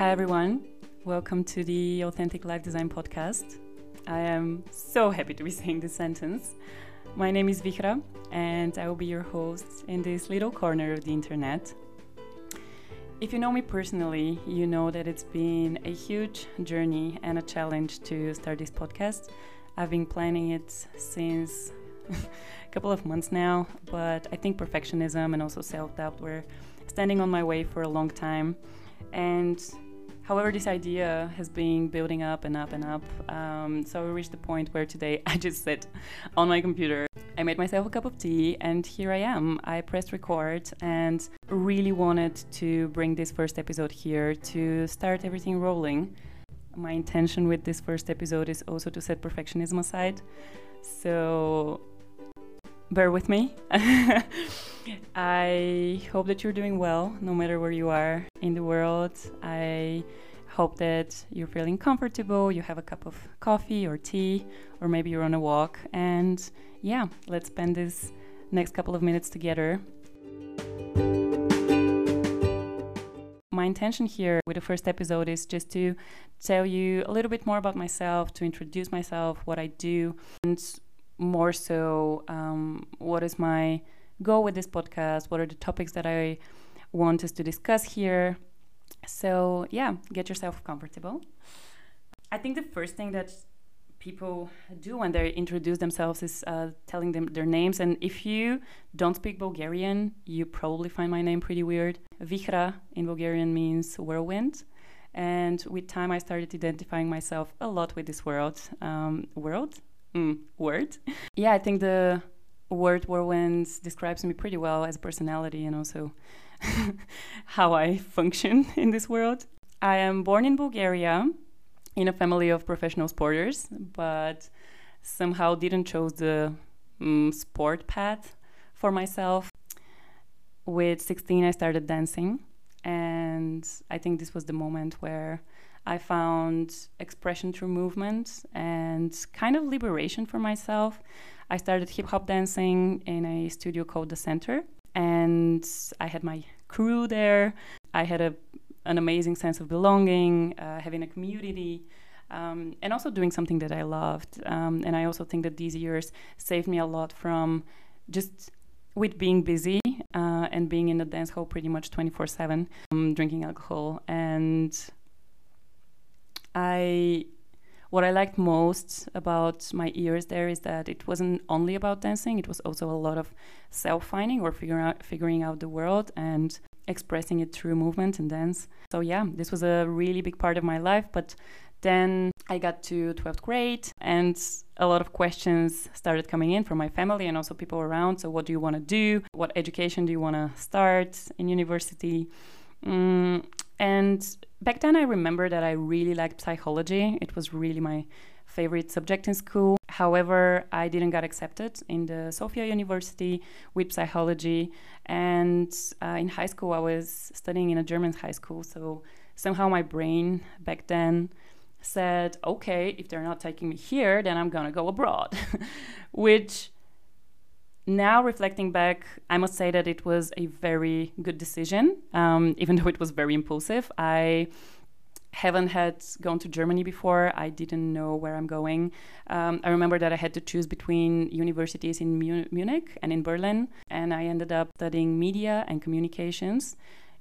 Hi, everyone. Welcome to the Authentic Life Design Podcast. I am so happy to be saying this sentence. My name is Vihra, and I will be your host in this little corner of the internet. If you know me personally, you know that it's been a huge journey and a challenge to start this podcast. I've been planning it since a couple of months now, but I think perfectionism and also self doubt were standing on my way for a long time. And however, this idea has been building up and up and up. Um, so we reached the point where today I just sit on my computer. I made myself a cup of tea, and here I am. I pressed record and really wanted to bring this first episode here to start everything rolling. My intention with this first episode is also to set perfectionism aside. So bear with me. I hope that you're doing well, no matter where you are in the world. I hope that you're feeling comfortable, you have a cup of coffee or tea, or maybe you're on a walk. And yeah, let's spend this next couple of minutes together. My intention here with the first episode is just to tell you a little bit more about myself, to introduce myself, what I do, and more so um, what is my goal with this podcast, what are the topics that I want us to discuss here. So, yeah, get yourself comfortable. I think the first thing that people do when they introduce themselves is uh, telling them their names. And if you don't speak Bulgarian, you probably find my name pretty weird. Vihra in Bulgarian means whirlwind. And with time, I started identifying myself a lot with this world. Um, world? Mm, word? Yeah, I think the word whirlwind describes me pretty well as a personality and also how I function in this world. I am born in Bulgaria in a family of professional sporters, but somehow didn't chose the um, sport path for myself. With 16, I started dancing, and I think this was the moment where I found expression through movement and kind of liberation for myself. I started hip hop dancing in a studio called The Center, and I had my crew there. I had a, an amazing sense of belonging, uh, having a community. Um, and also doing something that I loved. Um, and I also think that these years saved me a lot from just with being busy uh, and being in the dance hall pretty much 24 7, um, drinking alcohol. And I what I liked most about my years there is that it wasn't only about dancing, it was also a lot of self finding or figuring out, figuring out the world and expressing it through movement and dance. So, yeah, this was a really big part of my life. But then I got to 12th grade and a lot of questions started coming in from my family and also people around. So, what do you want to do? What education do you want to start in university? Mm, and back then, I remember that I really liked psychology. It was really my favorite subject in school. However, I didn't get accepted in the Sofia University with psychology. And uh, in high school, I was studying in a German high school. So somehow my brain back then said, okay, if they're not taking me here, then I'm going to go abroad, which now reflecting back, I must say that it was a very good decision, um, even though it was very impulsive. I haven't had gone to Germany before. I didn't know where I'm going. Um, I remember that I had to choose between universities in Mu- Munich and in Berlin, and I ended up studying media and communications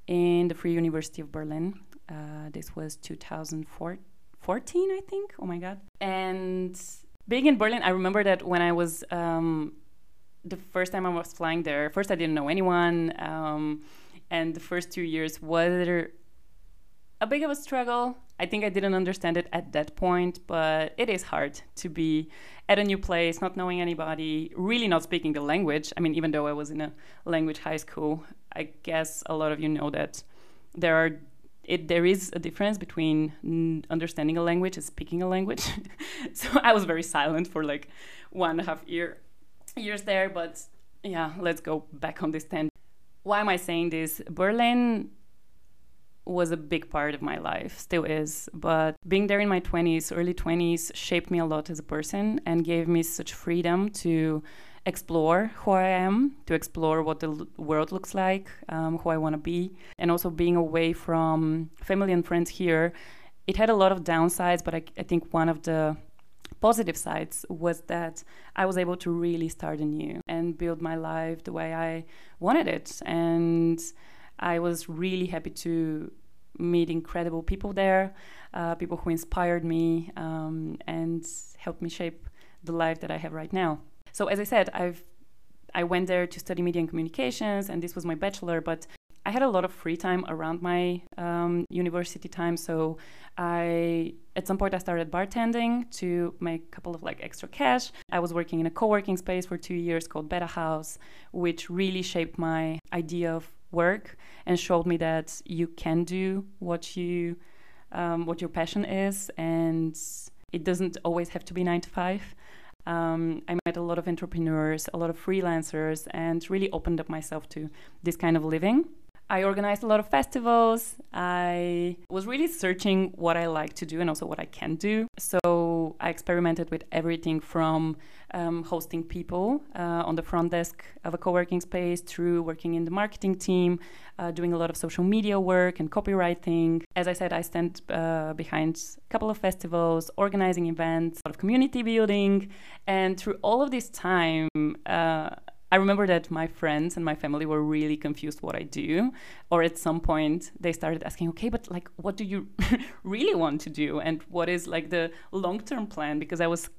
in the Free University of Berlin. Uh, this was 2014, I think. Oh my God! And being in Berlin, I remember that when I was um, the first time I was flying there, first I didn't know anyone, um, and the first two years was a big of a struggle. I think I didn't understand it at that point, but it is hard to be at a new place, not knowing anybody, really not speaking the language. I mean, even though I was in a language high school, I guess a lot of you know that there are it, there is a difference between understanding a language and speaking a language. so I was very silent for like one and a half year years there, but yeah, let's go back on this tangent. Why am I saying this? Berlin was a big part of my life, still is, but being there in my 20s, early 20s, shaped me a lot as a person and gave me such freedom to explore who I am, to explore what the world looks like, um, who I want to be, and also being away from family and friends here. It had a lot of downsides, but I, I think one of the positive sides was that I was able to really start anew and build my life the way I wanted it. And I was really happy to meet incredible people there, uh, people who inspired me um, and helped me shape the life that I have right now. So as I said, I've I went there to study media and communications, and this was my bachelor. But I had a lot of free time around my um, university time, so I at some point I started bartending to make a couple of like extra cash. I was working in a co-working space for two years called Betahaus, which really shaped my idea of work and showed me that you can do what you um, what your passion is, and it doesn't always have to be nine to five. Um, I met a lot of entrepreneurs, a lot of freelancers, and really opened up myself to this kind of living. I organized a lot of festivals. I was really searching what I like to do and also what I can do. So I experimented with everything from um, hosting people uh, on the front desk of a co working space through working in the marketing team, uh, doing a lot of social media work and copywriting. As I said, I stand uh, behind a couple of festivals, organizing events, a lot of community building. And through all of this time, uh, I remember that my friends and my family were really confused what I do. Or at some point, they started asking, okay, but like, what do you really want to do? And what is like the long term plan? Because I was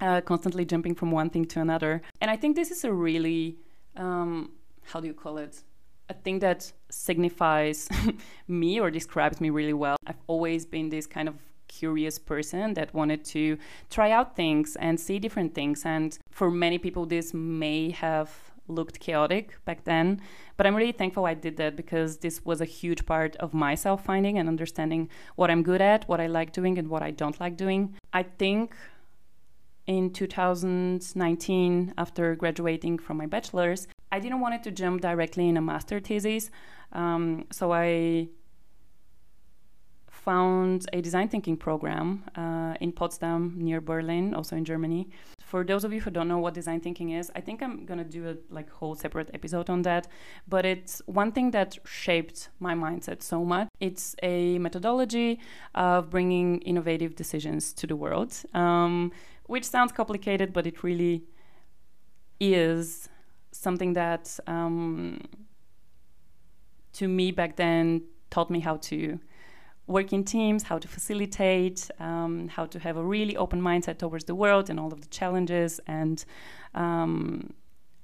uh, constantly jumping from one thing to another. And I think this is a really, um, how do you call it? A thing that signifies me or describes me really well. I've always been this kind of curious person that wanted to try out things and see different things. And for many people, this may have looked chaotic back then. But I'm really thankful I did that because this was a huge part of my self finding and understanding what I'm good at, what I like doing, and what I don't like doing. I think in 2019, after graduating from my bachelor's, I didn't want it to jump directly in a master thesis. Um, so I found a design thinking program uh, in Potsdam near Berlin, also in Germany. For those of you who don't know what design thinking is, I think I'm gonna do a like whole separate episode on that. But it's one thing that shaped my mindset so much. It's a methodology of bringing innovative decisions to the world, um, which sounds complicated, but it really is something that um, to me back then taught me how to work in teams, how to facilitate, um, how to have a really open mindset towards the world and all of the challenges and um,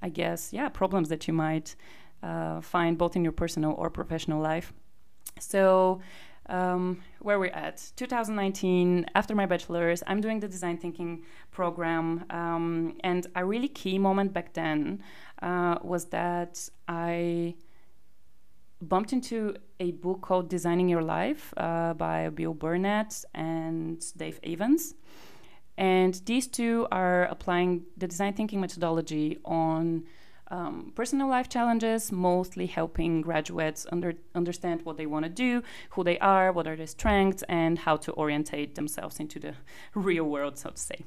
I guess, yeah, problems that you might uh, find both in your personal or professional life. So, um, where we're at 2019 after my bachelor's i'm doing the design thinking program um, and a really key moment back then uh, was that i bumped into a book called Designing Your Life uh, by Bill Burnett and Dave Evans. And these two are applying the design thinking methodology on um, personal life challenges, mostly helping graduates under, understand what they want to do, who they are, what are their strengths, and how to orientate themselves into the real world, so to say.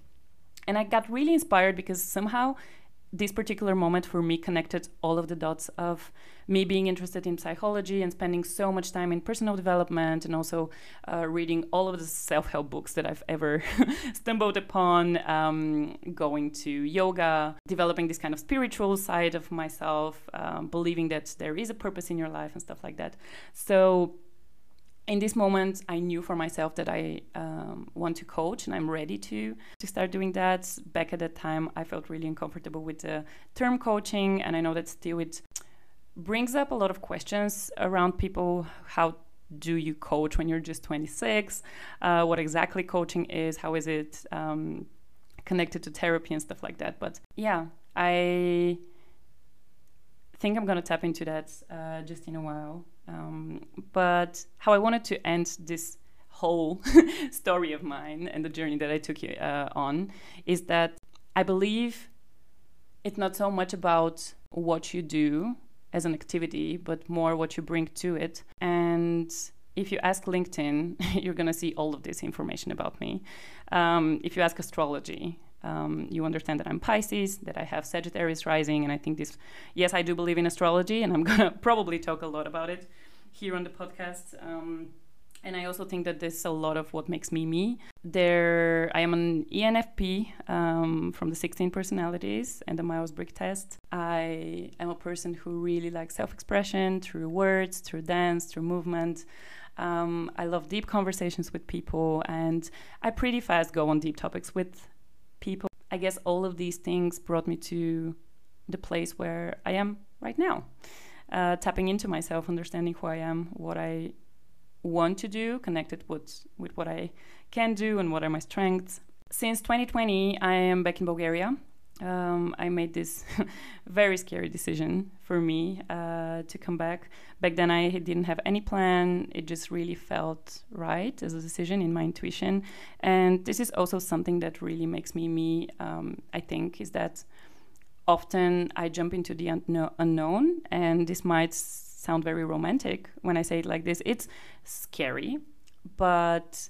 And I got really inspired because somehow this particular moment for me connected all of the dots of me being interested in psychology and spending so much time in personal development and also uh, reading all of the self help books that I've ever stumbled upon, um, going to yoga, developing this kind of spiritual side of myself, um, believing that there is a purpose in your life and stuff like that. So in this moment, I knew for myself that I um, want to coach and I'm ready to to start doing that. Back at that time, I felt really uncomfortable with the term coaching, and I know that still it brings up a lot of questions around people. How do you coach when you're just 26? Uh, what exactly coaching is? How is it um, connected to therapy and stuff like that? But yeah, I think I'm gonna tap into that uh, just in a while. Um, but how I wanted to end this whole story of mine and the journey that I took uh, on is that I believe it's not so much about what you do as an activity, but more what you bring to it. And if you ask LinkedIn, you're going to see all of this information about me. Um, if you ask astrology, Um, you understand that I'm Pisces, that I have Sagittarius rising, and I think this, yes, I do believe in astrology, and I'm gonna probably talk a lot about it here on the podcast. Um, and I also think that this is a lot of what makes me me. There, I am an ENFP um, from the 16 personalities and the Myers Briggs test. I am a person who really likes self-expression through words, through dance, through movement. Um, I love deep conversations with people, and I pretty fast go on deep topics with people. I guess all of these things brought me to the place where I am right now. Uh, tapping into myself, understanding who I am, what I want to do, connected with, with what I can do and what are my strengths. Since 2020, I am back in Bulgaria. Um, I made this very scary decision for me uh, to come back. Back then, I didn't have any plan. It just really felt right as a decision in my intuition. And this is also something that really makes me me, um, I think, is that often I jump into the unkno- unknown. And this might sound very romantic when I say it like this. It's scary, but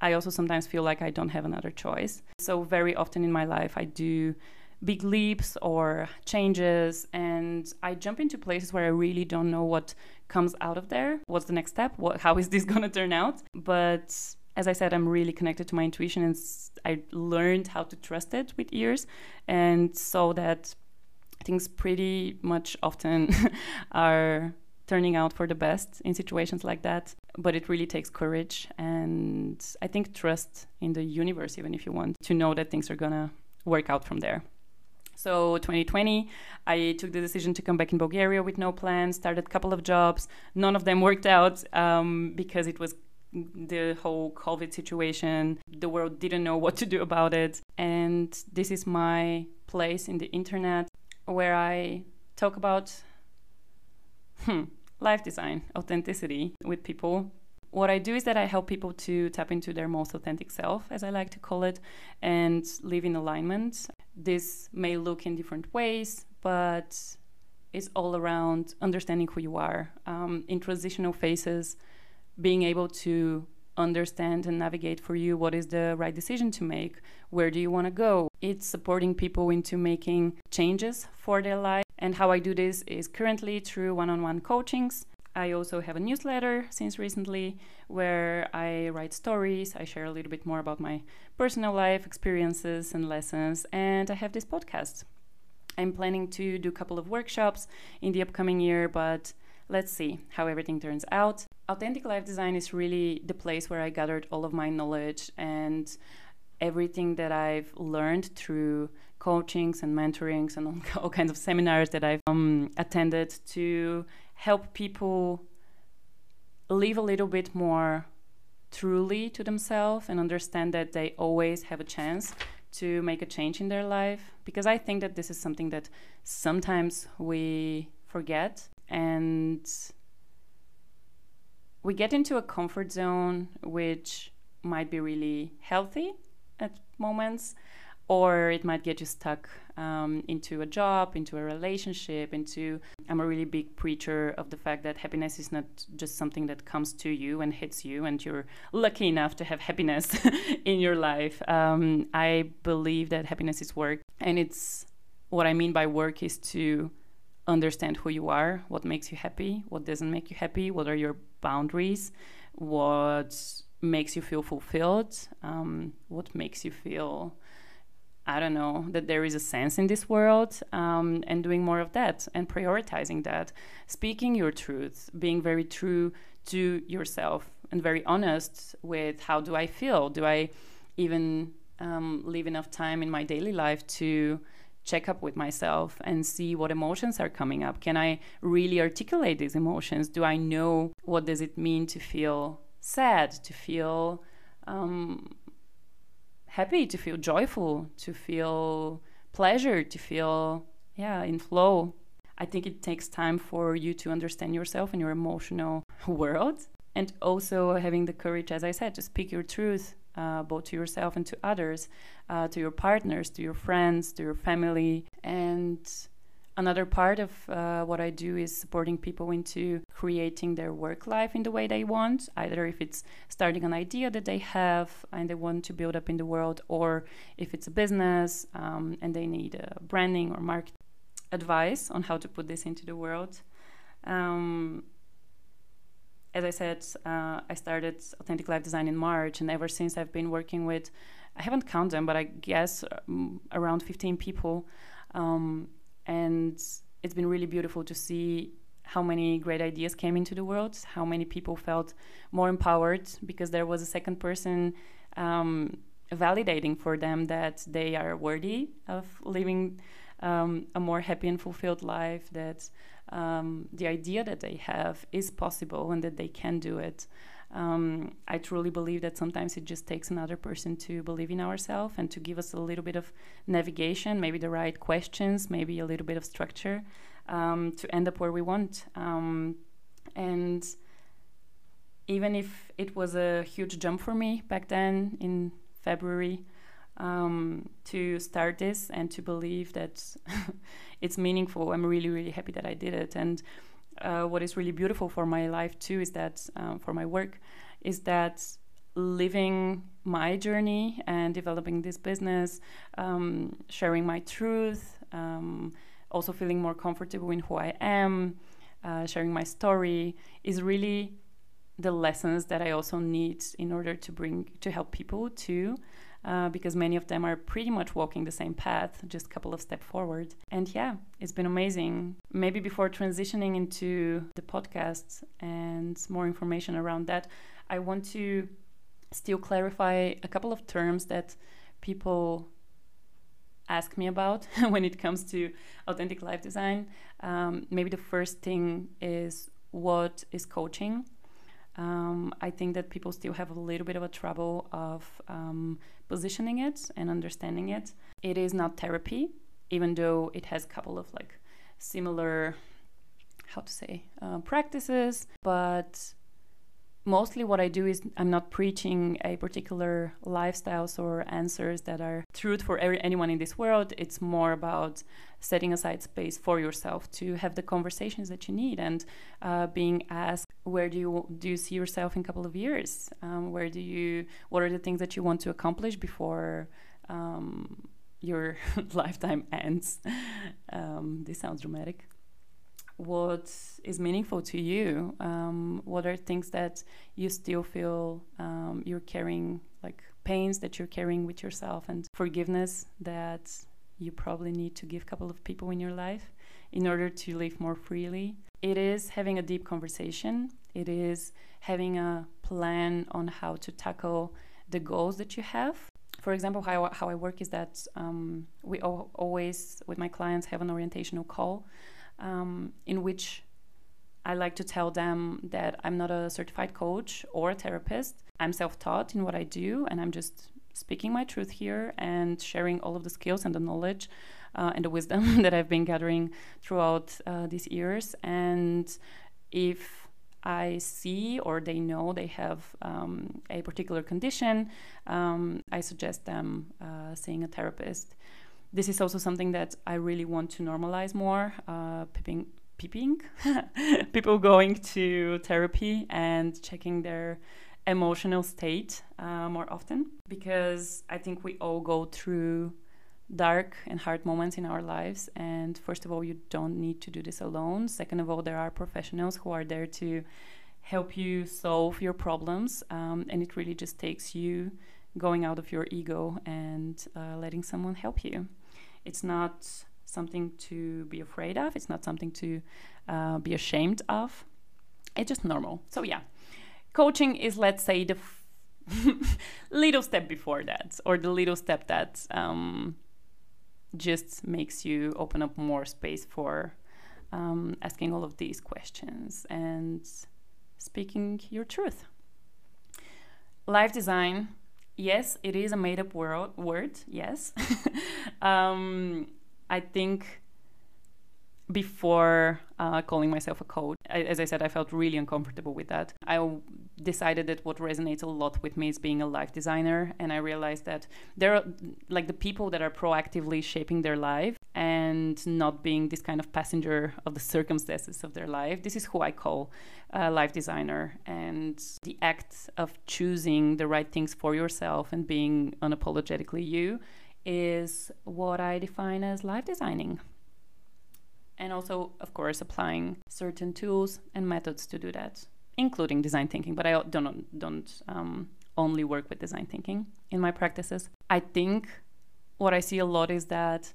I also sometimes feel like I don't have another choice. So, very often in my life, I do big leaps or changes, and I jump into places where I really don't know what comes out of there. What's the next step? What, how is this going to turn out? But as I said, I'm really connected to my intuition, and I learned how to trust it with years, and so that things pretty much often are turning out for the best in situations like that. But it really takes courage and I think trust in the universe, even if you want to know that things are gonna work out from there. So 2020, I took the decision to come back in Bulgaria with no plan, started a couple of jobs. None of them worked out um, because it was the whole COVID situation. The world didn't know what to do about it. And this is my place in the internet where I talk about hmm, life design, authenticity with people. What I do is that I help people to tap into their most authentic self, as I like to call it, and live in alignment. This may look in different ways, but it's all around understanding who you are um, in transitional phases, being able to understand and navigate for you what is the right decision to make, where do you want to go. It's supporting people into making changes for their life. And how I do this is currently through one on one coachings. I also have a newsletter since recently where I write stories. I share a little bit more about my personal life experiences and lessons. And I have this podcast. I'm planning to do a couple of workshops in the upcoming year, but let's see how everything turns out. Authentic Life Design is really the place where I gathered all of my knowledge and everything that I've learned through coachings and mentorings and all kinds of seminars that I've um, attended to help people live a little bit more truly to themselves and understand that they always have a chance to make a change in their life. Because I think that this is something that sometimes we forget and we get into a comfort zone which might be really healthy moments or it might get you stuck um, into a job into a relationship into i'm a really big preacher of the fact that happiness is not just something that comes to you and hits you and you're lucky enough to have happiness in your life. Um, i believe that happiness is work and it's what i mean by work is to understand who you are, what makes you happy, what doesn't make you happy, what are your boundaries, what makes you feel fulfilled, um, what makes you feel, I don't know, that there is a sense in this world, um, and doing more of that and prioritizing that, speaking your truth, being very true to yourself and very honest with how do I feel? Do I even um, leave enough time in my daily life to check up with myself and see what emotions are coming up? Can i really articulate these emotions? Do i know what does it mean to feel sad to feel um, happy to feel joyful to feel pleasure to feel yeah in flow. I think it takes time for you to understand yourself and your emotional world and also having the courage as i said to speak your truth uh, both to yourself and to others, uh, to your partners, to your friends, to your family, and Another part of uh, what I do is supporting people into creating their work life in the way they want, either if it's starting an idea that they have and they want to build up in the world, or if it's a business um, and they need uh, branding or market advice on how to put this into the world. Um, as I said, uh, I started Authentic Life Design in March, and ever since I've been working with, I haven't counted them, but I guess um, around 15 people. Um, and it's been really beautiful to see how many great ideas came into the world, how many people felt more empowered because there was a second person um, validating for them that they are worthy of living um, a more happy and fulfilled life, that um, the idea that they have is possible and that they can do it. Um, I truly believe that sometimes it just takes another person to believe in ourselves and to give us a little bit of navigation, maybe the right questions, maybe a little bit of structure um, to end up where we want. Um, and even if it was a huge jump for me back then in February um, to start this and to believe that it's meaningful, I'm really, really happy that I did it. And uh, what is really beautiful for my life too is that um, for my work is that living my journey and developing this business, um, sharing my truth, um, also feeling more comfortable in who I am, uh, sharing my story is really the lessons that I also need in order to bring to help people too uh, because many of them are pretty much walking the same path, just a couple of steps forward. And yeah, it's been amazing. Maybe before transitioning into the podcast and more information around that, I want to still clarify a couple of terms that people ask me about when it comes to authentic life design. Um, maybe the first thing is what is coaching? Um, I think that people still have a little bit of a trouble of um, positioning it and understanding it. It is not therapy, even though it has a couple of like similar, how to say, uh, practices, but mostly what I do is I'm not preaching a particular lifestyles or answers that are truth for every, anyone in this world. It's more about setting aside space for yourself to have the conversations that you need and uh, being asked where do you do you see yourself in a couple of years? Um, where do you what are the things that you want to accomplish before um, your lifetime ends? Um, this sounds dramatic what is meaningful to you um, what are things that you still feel um, you're carrying like pains that you're carrying with yourself and forgiveness that you probably need to give a couple of people in your life in order to live more freely? It is having a deep conversation. It is having a plan on how to tackle the goals that you have. For example how, how i work is that um, we always with my clients have an orientational call um, in which I like to tell them that I'm not a certified coach or a therapist. I'm self taught in what I do, and I'm just speaking my truth here and sharing all of the skills and the knowledge uh, and the wisdom that I've been gathering throughout uh, these years. And if I see or they know they have um, a particular condition, um, I suggest them uh, seeing a therapist this is also something that I really want to normalize more. Uh, peeping, peeping, people going to therapy and checking their emotional state uh, more often because I think we all go through dark and hard moments in our lives. And first of all, you don't need to do this alone. Second of all, there are professionals who are there to help you solve your problems. Um, and it really just takes you going out of your ego and uh, letting someone help you. It's not something to be afraid of. It's not something to uh, be ashamed of. It's just normal. So yeah, coaching is let's say the little step before that, or the little step that um, just makes you open up more space for um, asking all of these questions and speaking your truth. Life design yes, it is a made up word, yes. um, I think before uh, calling myself a coach. I, as I said, I felt really uncomfortable with that. I decided that what resonates a lot with me is being a life designer, and I realized that there are like the people that are proactively shaping their life and not being this kind of passenger of the circumstances of their life. This is who I call a life designer, and the act of choosing the right things for yourself and being unapologetically you is what I define as life designing. And also, of course, applying certain tools and methods to do that, including design thinking. But I don't don't um, only work with design thinking in my practices. I think what I see a lot is that.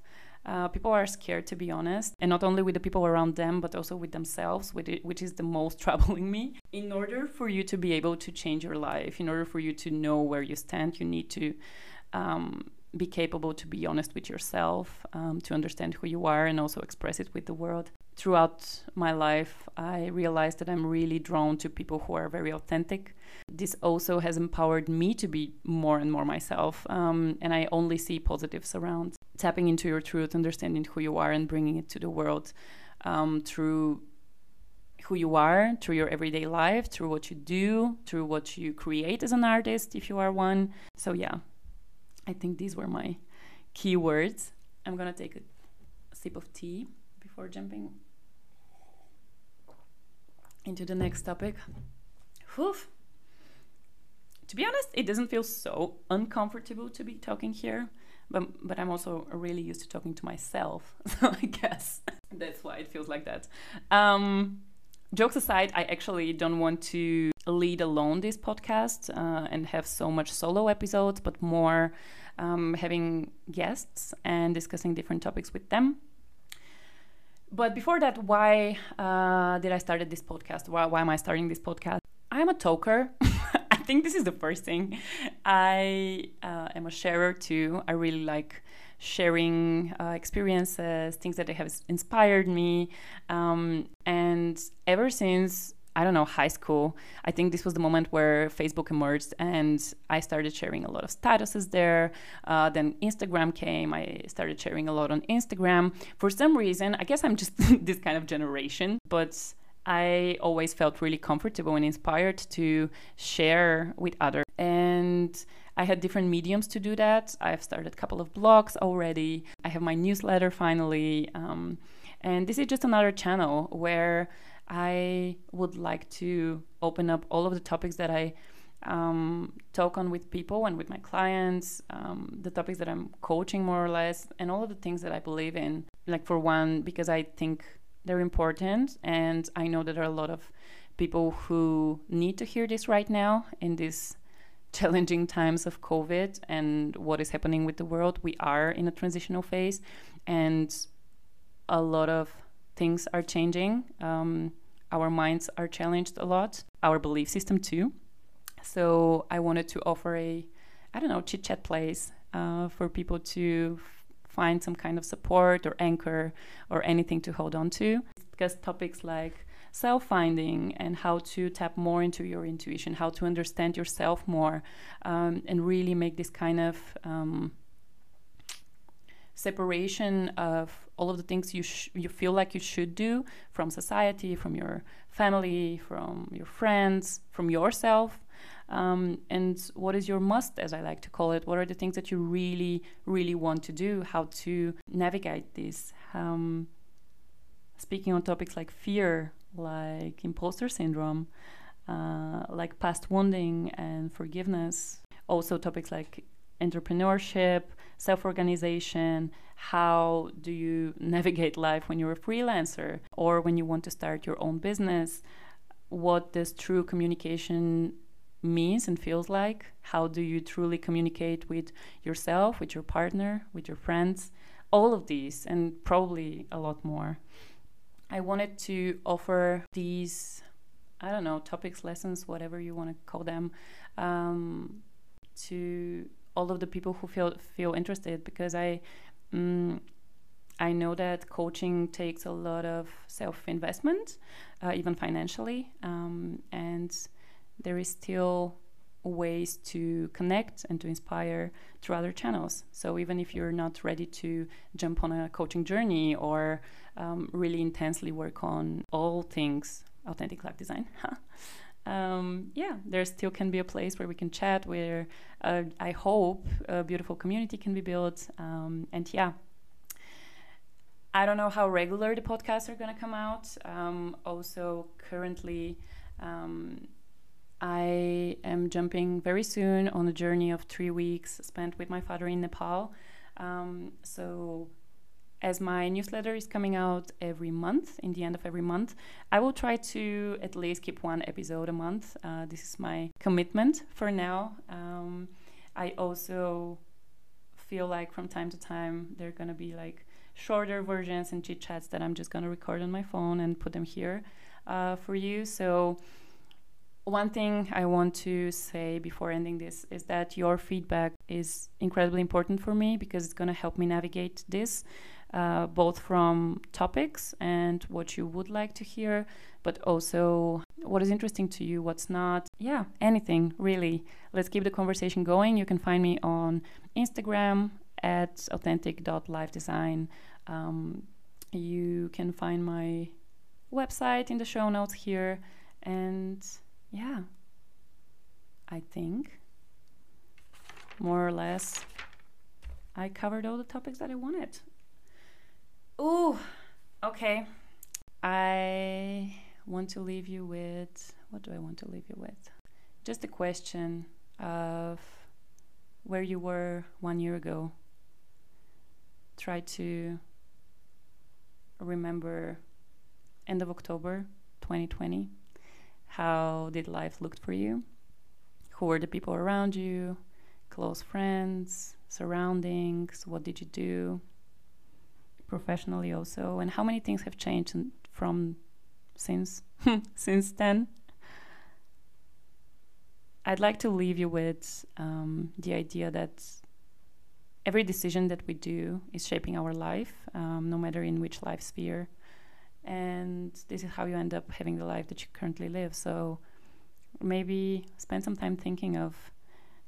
Uh, people are scared to be honest, and not only with the people around them, but also with themselves, which is the most troubling me. In order for you to be able to change your life, in order for you to know where you stand, you need to um, be capable to be honest with yourself, um, to understand who you are, and also express it with the world. Throughout my life, I realized that I'm really drawn to people who are very authentic. This also has empowered me to be more and more myself, um, and I only see positives around tapping into your truth, understanding who you are, and bringing it to the world um, through who you are through your everyday life, through what you do, through what you create as an artist, if you are one. So, yeah, I think these were my keywords. I'm gonna take a, sip of tea before jumping into the next topic. Whew. To be honest, it doesn't feel so uncomfortable to be talking here, but but I'm also really used to talking to myself, so I guess that's why it feels like that. Um, jokes aside, I actually don't want to lead alone this podcast uh, and have so much solo episodes, but more um, having guests and discussing different topics with them. But before that, why uh, did I started this podcast? Why, why am I starting this podcast? I'm a talker. I think this is the first thing. I uh, am a sharer too. I really like sharing uh, experiences, things that have inspired me. Um, and ever since I don't know, high school, I think this was the moment where Facebook emerged and I started sharing a lot of statuses there. Uh, then Instagram came. I started sharing a lot on Instagram. For some reason, I guess I'm just this kind of generation, but I always felt really comfortable and inspired to share with others. And I had different mediums to do that. I've started a couple of blogs already. I have my newsletter finally. Um, and this is just another channel where I would like to open up all of the topics that I um, talk on with people and with my clients, um, the topics that I'm coaching more or less, and all of the things that I believe in. Like, for one, because I think they're important, and I know that there are a lot of people who need to hear this right now in these challenging times of COVID and what is happening with the world. We are in a transitional phase, and a lot of things are changing. Um, our minds are challenged a lot, our belief system too. So I wanted to offer a, I don't know, chit chat place uh, for people to find some kind of support or anchor or anything to hold on to. Discuss topics like self finding and how to tap more into your intuition, how to understand yourself more, um, and really make this kind of um, separation of all of the things you you feel like you should do from society, from your family, from your friends, from yourself. Um, and what is your must, as I like to call it? What are the things that you really, really want to do? How to navigate this? Um, speaking on topics like fear, like imposter syndrome, uh, like past wounding and forgiveness. Also, topics like entrepreneurship, self organization. How do you navigate life when you're a freelancer or when you want to start your own business? What does true communication means and feels like? How do you truly communicate with yourself, with your partner, with your friends? All of these, and probably a lot more. I wanted to offer these, I don't know, topics, lessons, whatever you want to call them, um, to all of the people who feel feel interested because I um, I know that coaching takes a lot of self investment, uh, even financially, um, and there is still ways to connect and to inspire through other channels. So even if you're not ready to jump on a coaching journey or um, really intensely work on all things authentic life design, um, yeah, there still can be a place where we can chat, where uh, I hope a beautiful community can be built. Um, and yeah, I don't know how regular the podcasts are going to come out. Um, also, currently, um, I am jumping very soon on a journey of three weeks spent with my father in Nepal. Um, so as my newsletter is coming out every month, in the end of every month, I will try to at least keep one episode a month. Uh, this is my commitment for now. Um, I also feel like from time to time there are going to be like shorter versions and chit chats that I'm just going to record on my phone and put them here uh, for you. So, one thing I want to say before ending this is that your feedback is incredibly important for me because it's going to help me navigate this uh, both from topics and what you would like to hear, but also what is interesting to you, what's not. Yeah, anything really. Let's keep the conversation going. You can find me on Instagram at authentic.lifedesign. Um, you can find my website in the show notes here. And yeah, I think more or less I covered all the topics that I wanted. Ooh, okay. I want to leave you with what do I want to leave you with? Just a question of where you were one year ago. Try to remember end of October 2020. How did life look for you? Who were the people around you? Close friends, surroundings? What did you do? professionally also and how many things have changed from since since then i'd like to leave you with um, the idea that every decision that we do is shaping our life um, no matter in which life sphere and this is how you end up having the life that you currently live so maybe spend some time thinking of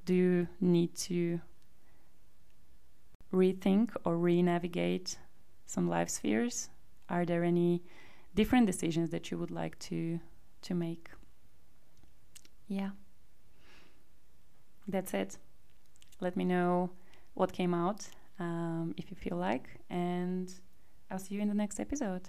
do you need to rethink or re-navigate some life spheres? Are there any different decisions that you would like to to make? Yeah. That's it. Let me know what came out um, if you feel like, and I'll see you in the next episode.